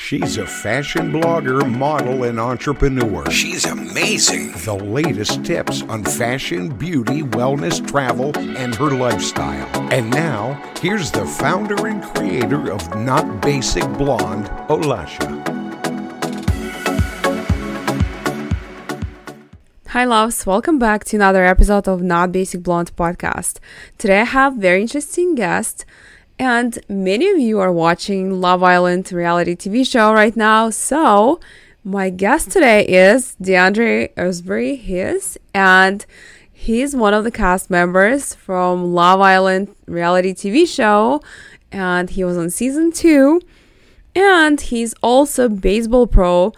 She's a fashion blogger, model, and entrepreneur. She's amazing. The latest tips on fashion, beauty, wellness, travel, and her lifestyle. And now, here's the founder and creator of Not Basic Blonde, Olasha. Hi, loves. Welcome back to another episode of Not Basic Blonde podcast. Today I have very interesting guest. And many of you are watching Love Island reality TV show right now. So, my guest today is DeAndre Asbury. His and he's one of the cast members from Love Island reality TV show, and he was on season two. And he's also baseball pro.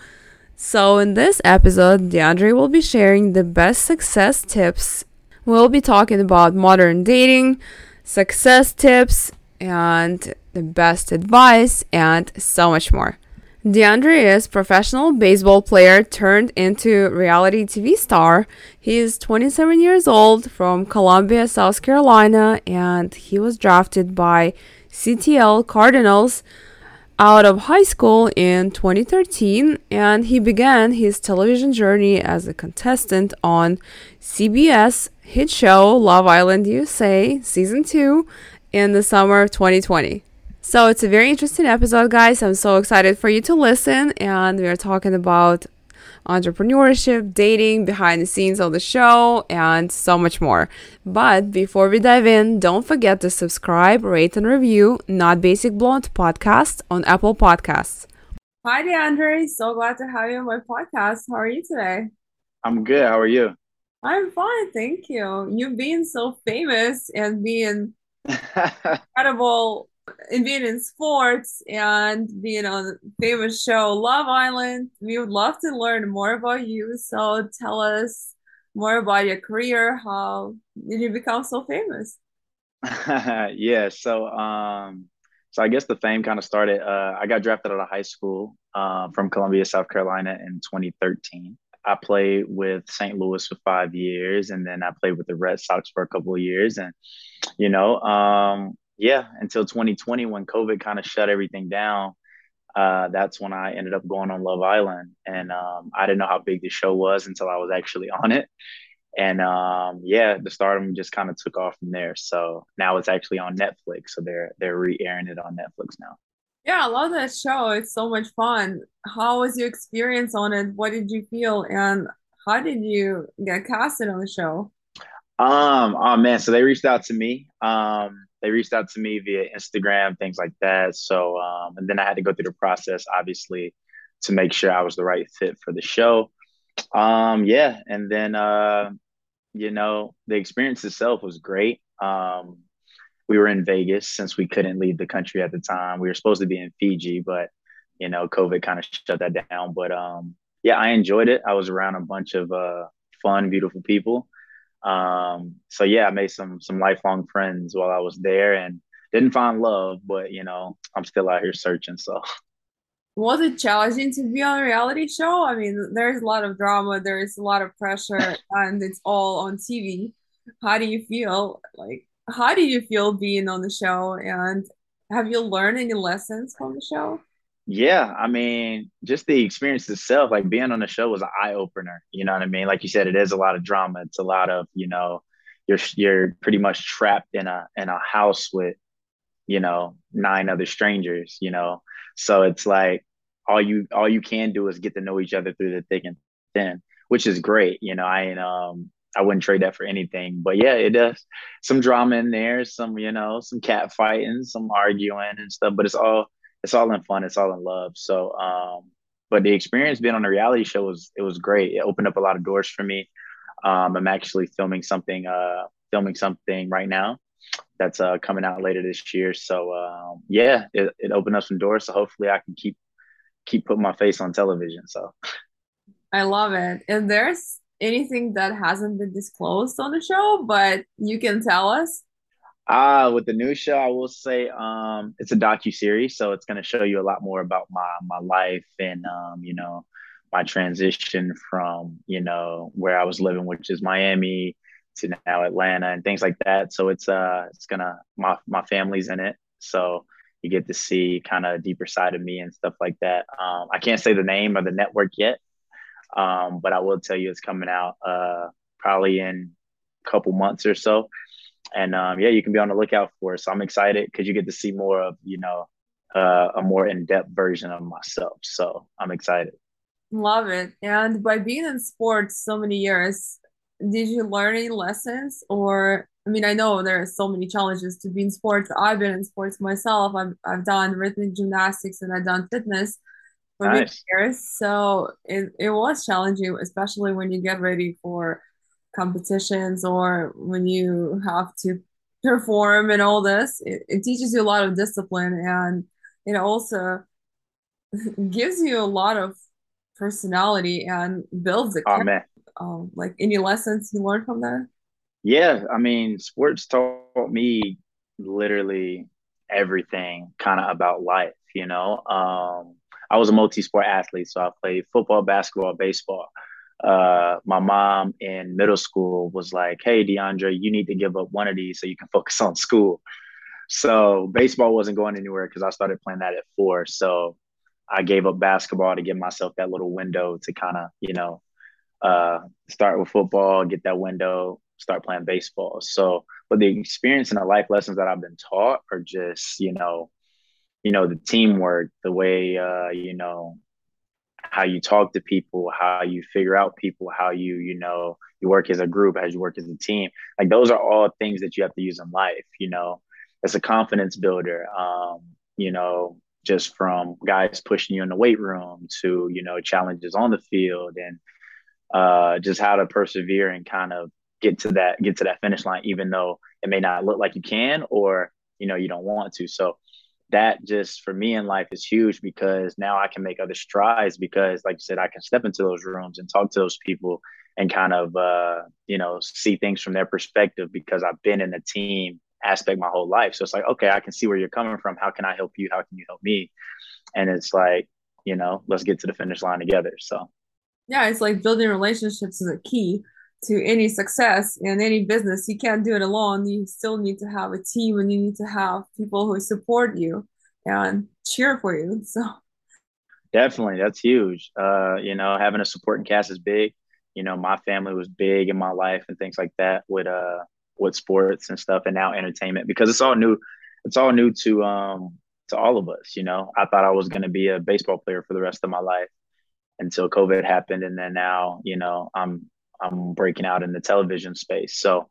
So, in this episode, DeAndre will be sharing the best success tips. We'll be talking about modern dating, success tips, and the best advice and so much more. DeAndre is professional baseball player turned into reality TV star. He is 27 years old from Columbia, South Carolina, and he was drafted by CTL Cardinals out of high school in 2013 and he began his television journey as a contestant on CBS hit show Love Island USA season 2 in the summer of 2020. So it's a very interesting episode, guys. I'm so excited for you to listen. And we are talking about entrepreneurship, dating, behind the scenes of the show, and so much more. But before we dive in, don't forget to subscribe, rate, and review Not Basic Blonde podcast on Apple Podcasts. Hi, DeAndre. So glad to have you on my podcast. How are you today? I'm good. How are you? I'm fine. Thank you. You've been so famous and being incredible in being in sports and being on famous show Love Island. We would love to learn more about you. So tell us more about your career. How did you become so famous? yeah, so um so I guess the fame kind of started uh I got drafted out of high school uh, from Columbia, South Carolina in 2013. I played with St. Louis for five years, and then I played with the Red Sox for a couple of years. And, you know, um, yeah, until 2020 when COVID kind of shut everything down, uh, that's when I ended up going on Love Island. And um, I didn't know how big the show was until I was actually on it. And um, yeah, the stardom just kind of took off from there. So now it's actually on Netflix. So they're they're re-airing it on Netflix now. Yeah, I love that show. It's so much fun. How was your experience on it? What did you feel? And how did you get casted on the show? Um, oh man, so they reached out to me. Um, they reached out to me via Instagram, things like that. So, um, and then I had to go through the process, obviously, to make sure I was the right fit for the show. Um, yeah, and then uh, you know, the experience itself was great. Um, we were in Vegas since we couldn't leave the country at the time. We were supposed to be in Fiji, but you know, COVID kind of shut that down. But um, yeah, I enjoyed it. I was around a bunch of uh, fun, beautiful people. Um, so yeah, I made some some lifelong friends while I was there, and didn't find love, but you know, I'm still out here searching. So. Was it challenging to be on a reality show? I mean, there's a lot of drama, there's a lot of pressure, and it's all on TV. How do you feel? Like, how do you feel being on the show? And have you learned any lessons from the show? Yeah i mean just the experience itself like being on the show was an eye-opener you know what i mean? Like you said it is a lot of drama. It's a lot of you know you're you're pretty much trapped in a in a house with you know nine other strangers you know? So it's like all you all you can do is get to know each other through the thick and thin, which is great. You know, I um I wouldn't trade that for anything. But yeah, it does some drama in there, some you know, some cat fighting, some arguing and stuff. But it's all it's all in fun. It's all in love. So, um, but the experience being on a reality show was it was great. It opened up a lot of doors for me. Um, I'm actually filming something uh filming something right now that's uh coming out later this year. So um, yeah, it, it opened up some doors. So hopefully I can keep keep putting my face on television. So I love it. And there's anything that hasn't been disclosed on the show, but you can tell us. Ah, uh, with the new show, I will say um, it's a docu series, so it's going to show you a lot more about my my life and um, you know my transition from you know where I was living, which is Miami, to now Atlanta and things like that. So it's uh it's gonna my my family's in it, so you get to see kind of a deeper side of me and stuff like that. Um, I can't say the name of the network yet, um, but I will tell you it's coming out uh, probably in a couple months or so. And um, yeah, you can be on the lookout for it. So I'm excited because you get to see more of, you know, uh, a more in-depth version of myself. So I'm excited. Love it. And by being in sports so many years, did you learn any lessons or I mean, I know there are so many challenges to be in sports. I've been in sports myself. I've, I've done rhythmic gymnastics and I've done fitness for nice. years. So it, it was challenging, especially when you get ready for competitions or when you have to perform and all this. It, it teaches you a lot of discipline and it also gives you a lot of personality and builds a oh, man. Um, like any lessons you learned from that? Yeah, I mean, sports taught me literally everything kind of about life, you know. Um, I was a multi-sport athlete, so I played football, basketball, baseball. Uh, my mom in middle school was like, "Hey, DeAndre, you need to give up one of these so you can focus on school." So baseball wasn't going anywhere because I started playing that at four. So I gave up basketball to give myself that little window to kind of, you know, uh, start with football, get that window, start playing baseball. So, but the experience and the life lessons that I've been taught are just, you know, you know, the teamwork, the way, uh, you know, how you talk to people, how you figure out people, how you, you know, you work as a group, as you work as a team. Like those are all things that you have to use in life, you know, as a confidence builder, um, you know, just from guys pushing you in the weight room to, you know, challenges on the field and uh, just how to persevere and kind of get to that, get to that finish line, even though it may not look like you can, or, you know, you don't want to. So that just for me in life is huge because now I can make other strides because like you said, I can step into those rooms and talk to those people and kind of uh, you know, see things from their perspective because I've been in the team aspect my whole life. So it's like, okay, I can see where you're coming from. How can I help you? How can you help me? And it's like, you know, let's get to the finish line together. So yeah, it's like building relationships is a key to any success in any business. You can't do it alone. You still need to have a team and you need to have people who support you and cheer for you. So definitely that's huge. Uh, you know, having a supporting cast is big. You know, my family was big in my life and things like that with uh with sports and stuff and now entertainment because it's all new it's all new to um to all of us, you know. I thought I was gonna be a baseball player for the rest of my life until COVID happened and then now, you know, I'm I'm breaking out in the television space. So,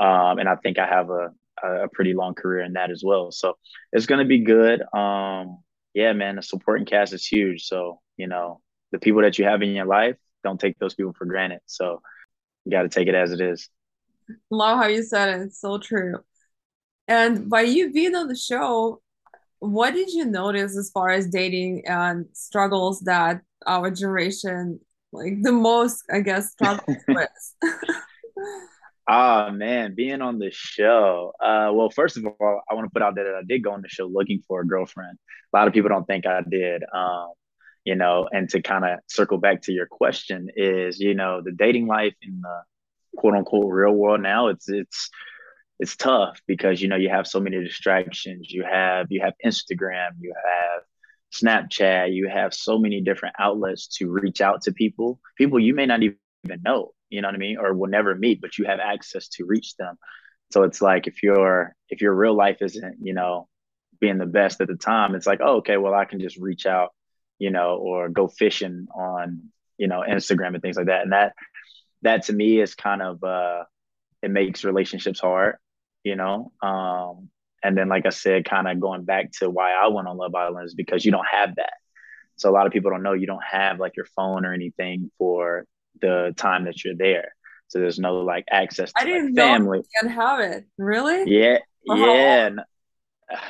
um, and I think I have a, a pretty long career in that as well. So it's going to be good. Um, yeah, man, the supporting cast is huge. So, you know, the people that you have in your life, don't take those people for granted. So you got to take it as it is. Love how you said it. It's so true. And by you being on the show, what did you notice as far as dating and struggles that our generation like the most, I guess, with? Ah man, being on the show. Uh, well, first of all, I want to put out there that I did go on the show looking for a girlfriend. A lot of people don't think I did. Um, you know, and to kind of circle back to your question is, you know, the dating life in the quote unquote real world now, it's it's it's tough because you know you have so many distractions. You have you have Instagram, you have Snapchat, you have so many different outlets to reach out to people, people you may not even know, you know what I mean, or will never meet, but you have access to reach them. So it's like if your if your real life isn't, you know, being the best at the time, it's like, oh, okay, well, I can just reach out, you know, or go fishing on, you know, Instagram and things like that. And that that to me is kind of uh it makes relationships hard, you know. Um and then like I said, kind of going back to why I went on Love Island is because you don't have that. So a lot of people don't know you don't have like your phone or anything for the time that you're there. So there's no like access to I didn't like, family. know you can have it. Really? Yeah, Uh-huh. yeah. And, uh,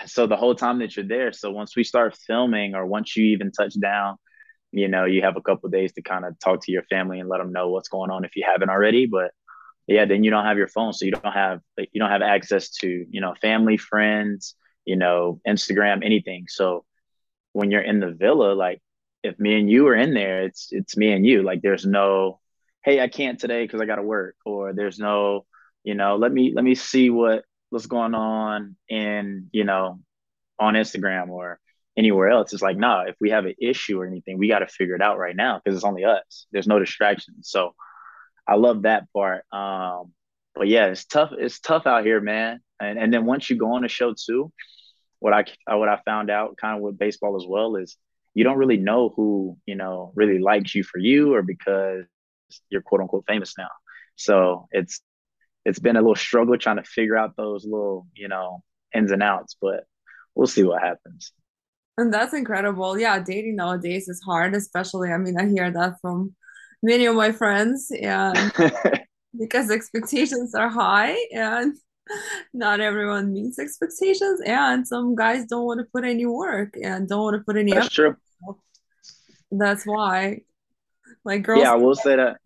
So the whole time that you're there, so once we start filming, or once you even touch down, you know, you have a couple days to kind of talk to your family and let them know what's going on if you haven't already. But yeah, then you don't have your phone, so you don't have like, you don't have access to you know family, friends, you know, Instagram, anything. So when you're in the villa, like if me and you are in there, it's it's me and you. Like there's no, hey, I can't today because I got to work, or there's no, you know, let me let me see what what's going on in you know on Instagram or anywhere else. It's like, nah, if we have an issue or anything, we got to figure it out right now because it's only us. There's no distractions. So I love that part. Um, but yeah, it's tough. It's tough out here, man. And and then once you go on a show too, what I what I found out kind of with baseball as well is you don't really know who you know really likes you for you or because you're quote unquote famous now. So it's it's been a little struggle trying to figure out those little you know ins and outs, but we'll see what happens. And that's incredible. Yeah, dating nowadays is hard, especially, I mean, I hear that from many of my friends, and because expectations are high and not everyone meets expectations, and some guys don't want to put any work and don't want to put any That's effort. true. That's why, like, girls, Yeah, I will say that.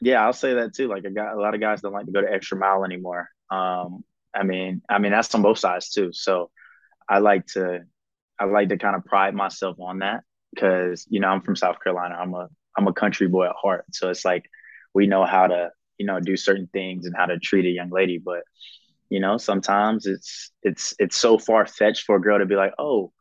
Yeah, I'll say that too. Like a guy, a lot of guys don't like to go the extra mile anymore. Um, I mean, I mean that's on both sides too. So I like to, I like to kind of pride myself on that because you know I'm from South Carolina. I'm a I'm a country boy at heart. So it's like we know how to you know do certain things and how to treat a young lady. But you know sometimes it's it's it's so far fetched for a girl to be like, oh,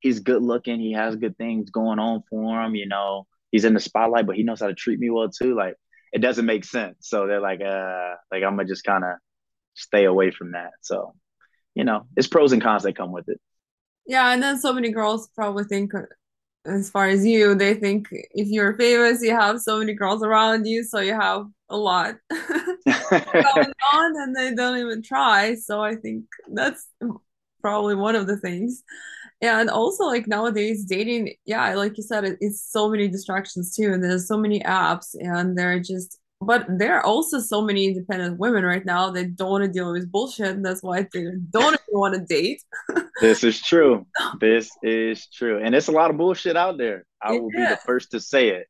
he's good looking, he has good things going on for him. You know, he's in the spotlight, but he knows how to treat me well too. Like it doesn't make sense. So they're like, uh, like I'm gonna just kind of stay away from that. So you know, it's pros and cons that come with it. yeah, and then so many girls probably think, as far as you, they think if you're famous, you have so many girls around you, so you have a lot going on, and they don't even try. So I think that's probably one of the things. And also, like nowadays, dating, yeah, like you said, it, it's so many distractions too, and there's so many apps, and they're just, but there are also so many independent women right now that don't want to deal with bullshit, and that's why they don't even want to date. This is true. This is true, and it's a lot of bullshit out there. I will be the first to say it.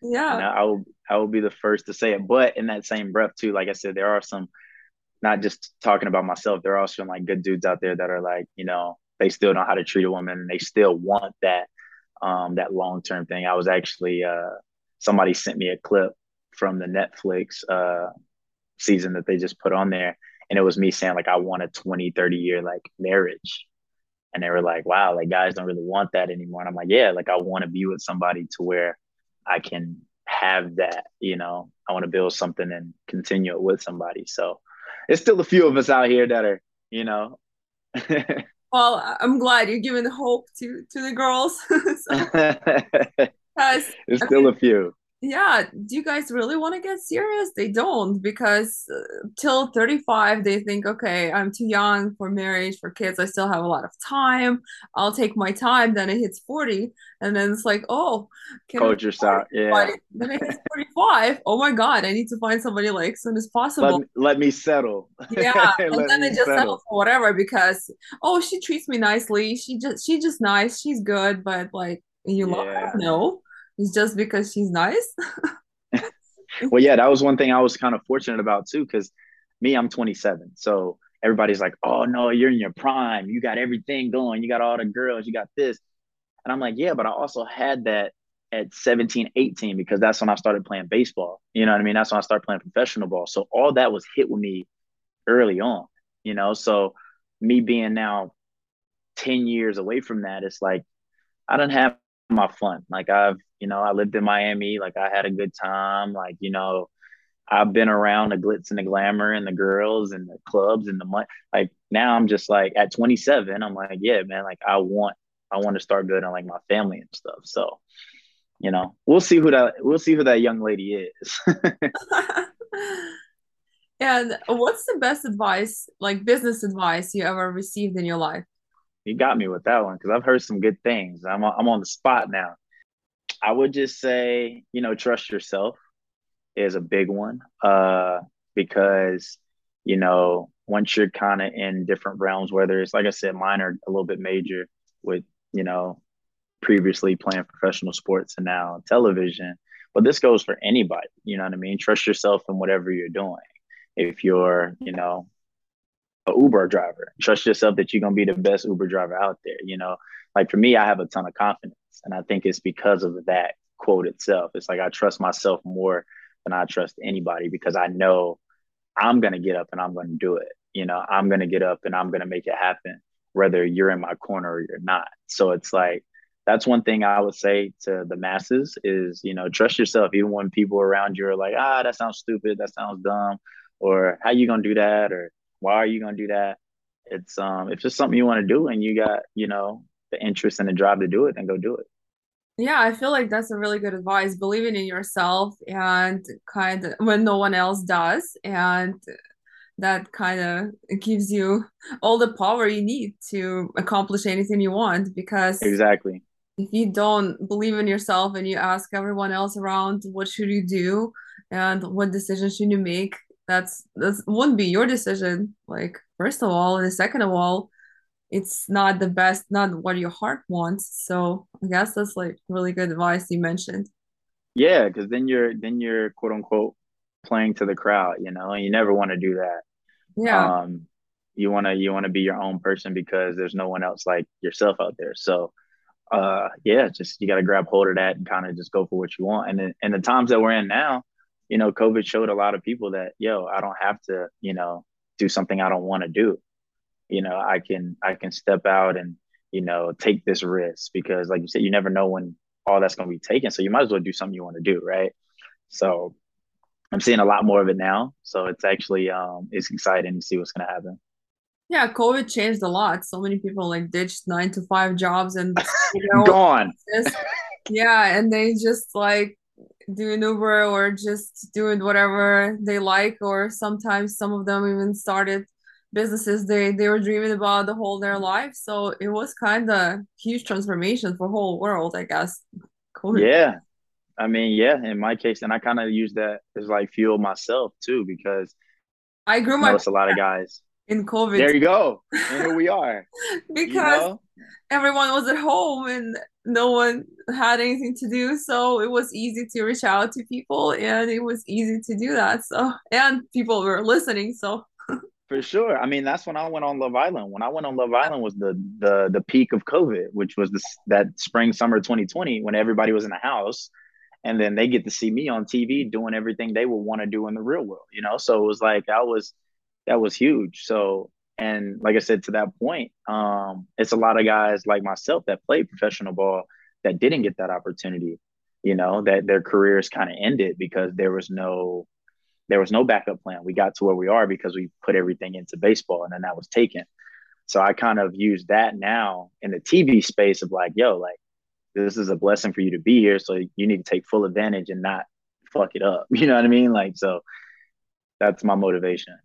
Yeah. And I will I will be the first to say it. But in that same breath too, like I said, there are some not just talking about myself, there are some like good dudes out there that are like, you know, they still know how to treat a woman and they still want that um that long term thing. I was actually uh somebody sent me a clip from the Netflix uh season that they just put on there and it was me saying like I want a 20, 30 year like marriage. And they were like, wow, like guys don't really want that anymore. And I'm like, yeah, like I want to be with somebody to where I can have that, you know, I want to build something and continue it with somebody. So it's still a few of us out here that are, you know, Well, I- I'm glad you're giving hope to to the girls. So, it's still a few. Yeah, do you guys really want to get serious? They don't because uh, till 35 they think, okay, I'm too young for marriage, for kids. I still have a lot of time. I'll take my time. Then it hits 40, and then it's like, oh, can Culture side. Yeah. Then it hits 45. Oh my God, I need to find somebody like soon as possible. Let, me- let me settle. Yeah, and then they just settle settle. for whatever because oh, she treats me nicely. She just she's just nice. She's good, but like you love her? No, it's just because she's nice. Well, yeah, that was one thing I was kind of fortunate about too, because me, I'm 27. So everybody's like, oh no, you're in your prime. You got everything going. You got all the girls. You got this. And I'm like, yeah, but I also had that at 17, 18, because that's when I started playing baseball. You know what I mean? That's when I started playing professional ball. So all that was hit with me early on, you know? So me being now 10 years away from that, it's like, I don't have my fun. Like I've, you know, I lived in Miami. Like I had a good time. Like, you know, I've been around the glitz and the glamour and the girls and the clubs and the money. Like now I'm just like at 27, I'm like, yeah, man, like I want I want to start building like my family and stuff. So, you know, we'll see who that we'll see who that young lady is. and what's the best advice, like business advice, you ever received in your life? You got me with that one because I've heard some good things. I'm I'm on the spot now. I would just say, you know, trust yourself is a big one uh, because, you know, once you're kind of in different realms, whether it's like I said, mine are a little bit major with, you know, previously playing professional sports and now television. But this goes for anybody, you know what I mean? Trust yourself in whatever you're doing. If you're, you know, a Uber driver, trust yourself that you're gonna be the best Uber driver out there. You know, like for me, I have a ton of confidence. And I think it's because of that quote itself. It's like I trust myself more than I trust anybody because I know I'm going to get up and I'm going to do it. You know, I'm going to get up and I'm going to make it happen, whether you're in my corner or you're not. So it's like, that's one thing I would say to the masses is, you know, trust yourself, even when people around you are like, ah, that sounds stupid, that sounds dumb, or how you gonna do that, or why are you gonna do that? It's um, if it's something you want to do and you got, you know, the interest and the drive to do it, then go do it. Yeah, I feel like that's a really good advice. Believing in yourself and kind of when no one else does, and that kind of gives you all the power you need to accomplish anything you want. Because exactly, if you don't believe in yourself and you ask everyone else around, what should you do and what decision should you make, that's that wouldn't be your decision. Like first of all, and second of all, it's not the best, not what your heart wants. So I guess that's like really good advice you mentioned. Yeah, because then you're then you're quote unquote playing to the crowd, you know, and you never want to do that. Yeah. Um, you wanna you wanna be your own person because there's no one else like yourself out there. So uh yeah, just you gotta grab hold of that and kind of just go for what you want. And in, the times that we're in now, you know, COVID showed a lot of people that, yo, I don't have to, you know, do something I don't want to do you know i can i can step out and you know take this risk because like you said you never know when all that's going to be taken. So you might as well do something you want to do right? So i'm seeing a lot more of it now. So it's actually um it's exciting to see what's going to happen. Yeah covid changed a lot. So many people like ditched nine to five jobs and you know, gone. yeah and they just like doing uber or just doing whatever they like or sometimes some of them even started businesses they they were dreaming about the whole their life. So it was kind of huge transformation for whole world i guess. Cool. yeah. I mean yeah in my case and i kind of use that as like fuel myself too because i grew my a lot of guys. in covid. There you go. And here we are. Because you know? everyone was at home and no one had anything to do so it was easy to reach out to people and it was easy to do that so and people were listening so for sure. I mean, that's when I went on Love Island. When I went on Love Island was the the the peak of COVID, which was this that spring summer 2020 when everybody was in the house, and then they get to see me on TV doing everything they would want to do in the real world. You know, so it was like that was that was huge. So and like I said to that point, um, it's a lot of guys like myself that played professional ball that didn't get that opportunity. You know, that their careers kind of ended because there was no there was no backup plan. We got to where we are because we put everything into baseball and then that was taken. So I kind of use that now in the TV space of like, yo, like this is a blessing for you to be here. So you need to take full advantage and not fuck it up. You know what I mean? Like, so that's my motivation.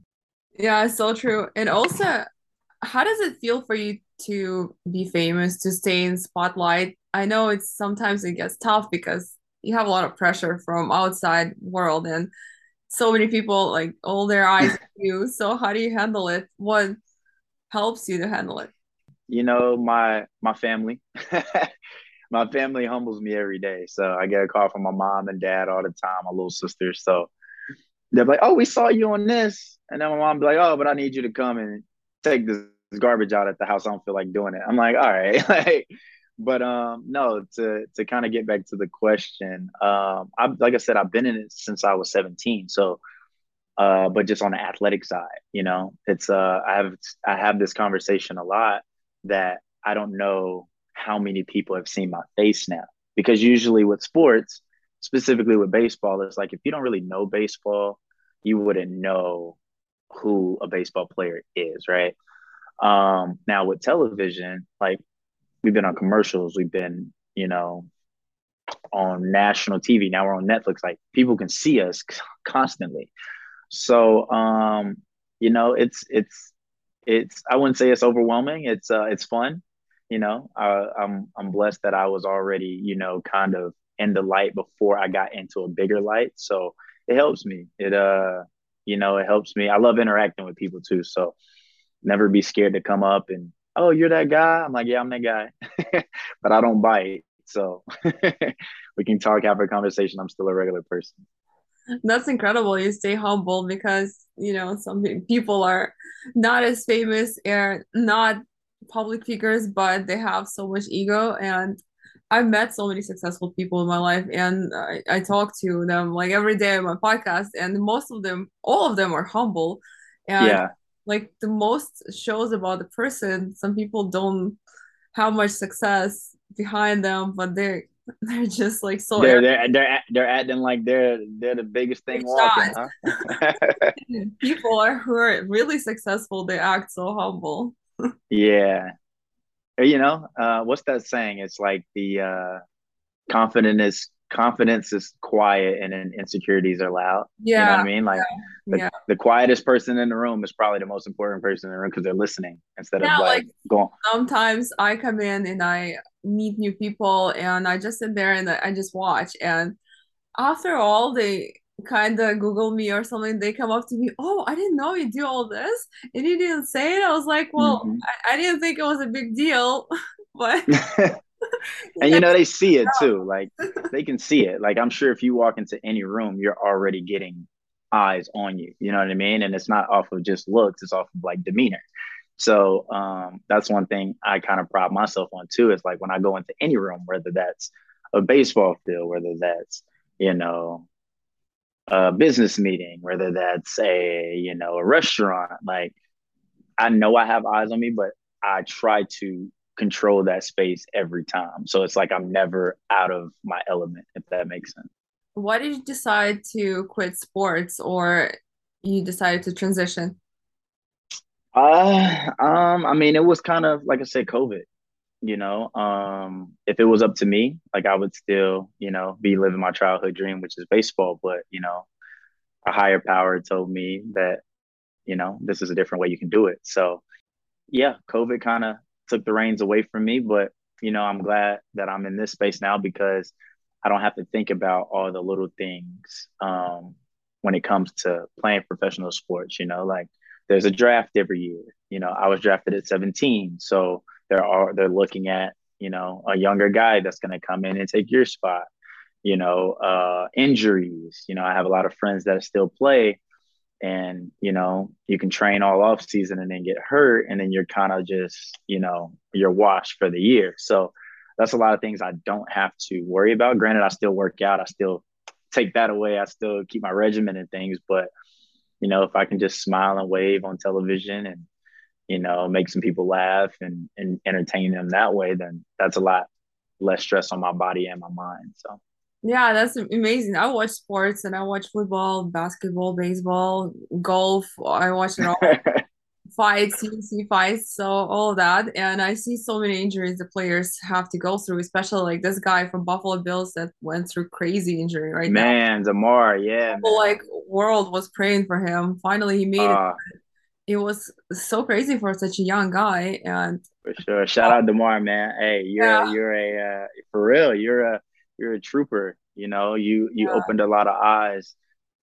Yeah, so true. And also, how does it feel for you to be famous, to stay in spotlight? I know it's sometimes it gets tough because you have a lot of pressure from outside world and so many people like all their eyes you. So how do you handle it? What helps you to handle it? You know, my my family. my family humbles me every day. So I get a call from my mom and dad all the time, my little sister. So they're like, "Oh, we saw you on this," and then my mom be like, "Oh, but I need you to come and take this garbage out at the house. I don't feel like doing it." I'm like, "All right." like, but um, no, to to kind of get back to the question, um, I like I said, I've been in it since I was 17. So, uh, but just on the athletic side, you know, it's uh, I have I have this conversation a lot that I don't know how many people have seen my face now because usually with sports, specifically with baseball, it's like if you don't really know baseball, you wouldn't know who a baseball player is, right? Um, now with television, like we've been on commercials, we've been, you know, on national TV. Now we're on Netflix. Like people can see us constantly. So um, you know, it's it's it's I wouldn't say it's overwhelming. It's uh it's fun. You know, uh, I'm I'm blessed that I was already, you know, kind of in the light before I got into a bigger light. So it helps me. It uh you know, it helps me. I love interacting with people too. So never be scared to come up and oh, you're that guy. I'm like, yeah, I'm that guy, but I don't bite. So we can talk, have a conversation. I'm still a regular person. That's incredible. You stay humble because, you know, some people are not as famous and not public figures, but they have so much ego. And I've met so many successful people in my life and I, I talk to them like every day on my podcast and most of them, all of them are humble. And yeah. Like the most shows about the person, some people don't have much success behind them, but they're they're just like so they're they're they're, they're acting like they're they're the biggest thing walking. Huh? People are who are really successful. They act so humble. yeah, you know, uh, what's that saying? It's like the uh, confident is confidence is quiet and then insecurities are loud. Yeah. You know what I mean? Like yeah. The, yeah. the quietest person in the room is probably the most important person in the room because they're listening instead yeah, of like, like going. Sometimes I come in and I meet new people and I just sit there and I just watch. And after all, they kind of Google me or something. They come up to me, oh, I didn't know you do all this. And you didn't say it. I was like, well, mm-hmm. I, I didn't think it was a big deal. but. and you know they see it too like they can see it. Like i'm sure if you walk into any room you're already getting eyes on you you know what i mean? And it's not off of just looks it's off of like demeanor. So um, that's one thing I kind of pride myself on too. Is like when I go into any room, whether that's a baseball field, whether that's you know a business meeting, whether that's a you know a restaurant, like I know I have eyes on me, but I try to control that space every time. So it's like I'm never out of my element, if that makes sense. Why did you decide to quit sports or you decided to transition? Uh, um, I mean, it was kind of like I said, COVID. You know, um, if it was up to me, like I would still, you know, be living my childhood dream, which is baseball. But you know, a higher power told me that, you know, this is a different way you can do it. So, yeah, COVID kind of took the reins away from me. But you know, I'm glad that I'm in this space now because I don't have to think about all the little things um, when it comes to playing professional sports. You know, like there's a draft every year. You know, I was drafted at 17, so there are they're looking at you know a younger guy that's going to come in and take your spot. You know, uh, injuries. You know, I have a lot of friends that still play, and you know you can train all off season and then get hurt, and then you're kind of just you know you're washed for the year. So that's a lot of things I don't have to worry about. Granted, I still work out. I still take that away. I still keep my regimen and things, but you know, if I can just smile and wave on television and, you know, make some people laugh and, and entertain them that way, then that's a lot less stress on my body and my mind. So, yeah, that's amazing. I watch sports and I watch football, basketball, baseball, golf. I watch it all. fights, UFC fights, so all of that. And I see so many injuries the players have to go through, especially like this guy from Buffalo Bills that went through crazy injury right man, now. Damar, yeah. People, like world was praying for him. Finally, he made uh, it. It was so crazy for such a young guy, and for sure. Shout out Damar, man. Hey, you're yeah. you're a uh, for real. You're a you're a trooper. You know, you you yeah. opened a lot of eyes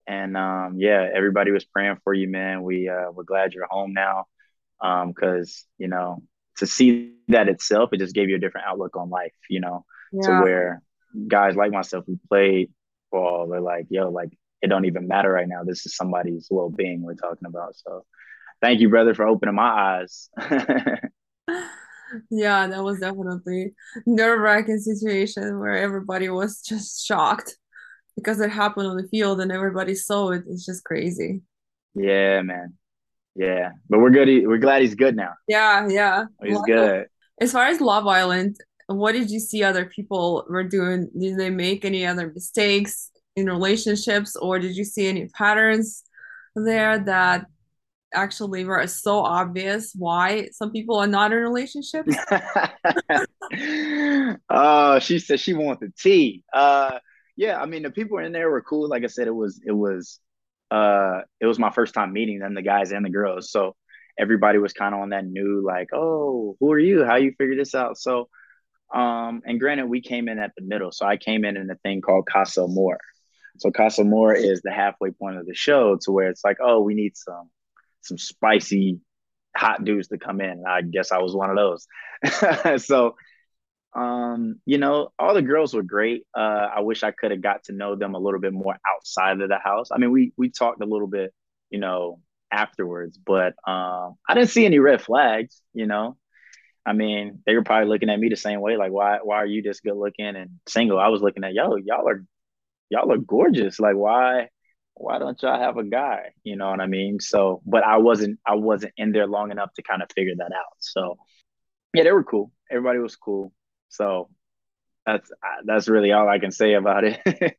and um, yeah, everybody was praying for you, man. We uh, we're glad you're home now, Um, because um, you know to see that itself, it just gave you a different outlook on life. You know, yeah. to where guys like myself who played ball, they're like, yo, like it don't even matter right now. This is somebody's well being we're talking about. So, thank you, brother, for opening my eyes. yeah, that was definitely nerve wracking situation where everybody was just shocked because it happened on the field and everybody saw it. It's just crazy. Yeah, man. Yeah, but we're good. We're glad he's good now. Yeah, yeah. He's good. As far as Love Island, what did you see other people were doing? Did they make any other mistakes in relationships, or did you see any patterns there that actually were so obvious why some people are not in relationships? uh, she said she wanted tea. Uh, yeah, I mean the people in there were cool. Like I said, it was it was uh it was my first time meeting them, the guys and the girls. So everybody was kind of on that new like, oh, who are you? How you figure this out? So um, and granted, we came in at the middle. So I came in in a thing called Casa Amor. So Casa Amor is the halfway point of the show to where it's like, oh, we need some some spicy hot dudes to come in. I guess I was one of those. so um, you know, all the girls were great. Uh, I wish I could have got to know them a little bit more outside of the house. I mean, we we talked a little bit, you know, afterwards, but um, I didn't see any red flags. You know, I mean, they were probably looking at me the same way, like, why why are you this good looking and single? I was looking at yo, y'all are y'all are gorgeous. Like, why why don't y'all have a guy? You know what I mean? So, but I wasn't I wasn't in there long enough to kind of figure that out. So, yeah, they were cool. Everybody was cool. So that's that's really all I can say about it.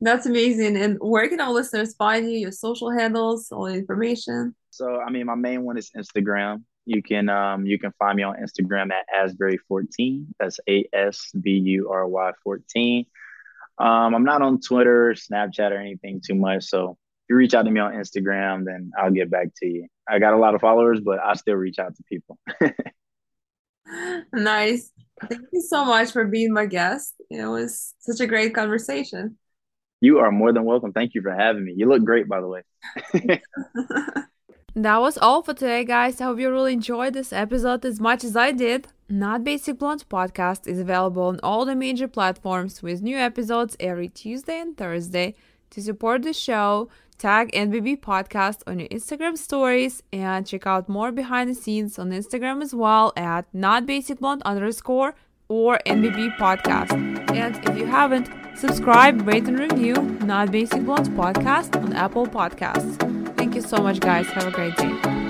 that's amazing. And where can our listeners find you? Your social handles, all the information. So I mean, my main one is Instagram. You can um you can find me on Instagram at Asbury14. That's A S B U R Y 14. Um, I'm not on Twitter, Snapchat, or anything too much. So if you reach out to me on Instagram, then I'll get back to you. I got a lot of followers, but I still reach out to people. nice. Thank you so much for being my guest. It was such a great conversation. You are more than welcome. Thank you for having me. You look great, by the way. that was all for today, guys. I hope you really enjoyed this episode as much as I did. Not Basic Blonde podcast is available on all the major platforms with new episodes every Tuesday and Thursday. To support the show, tag NBB Podcast on your Instagram stories and check out more behind the scenes on Instagram as well at not basic blonde underscore or NBB Podcast. And if you haven't, subscribe, rate, and review Not Basic Blonde Podcast on Apple Podcasts. Thank you so much, guys. Have a great day.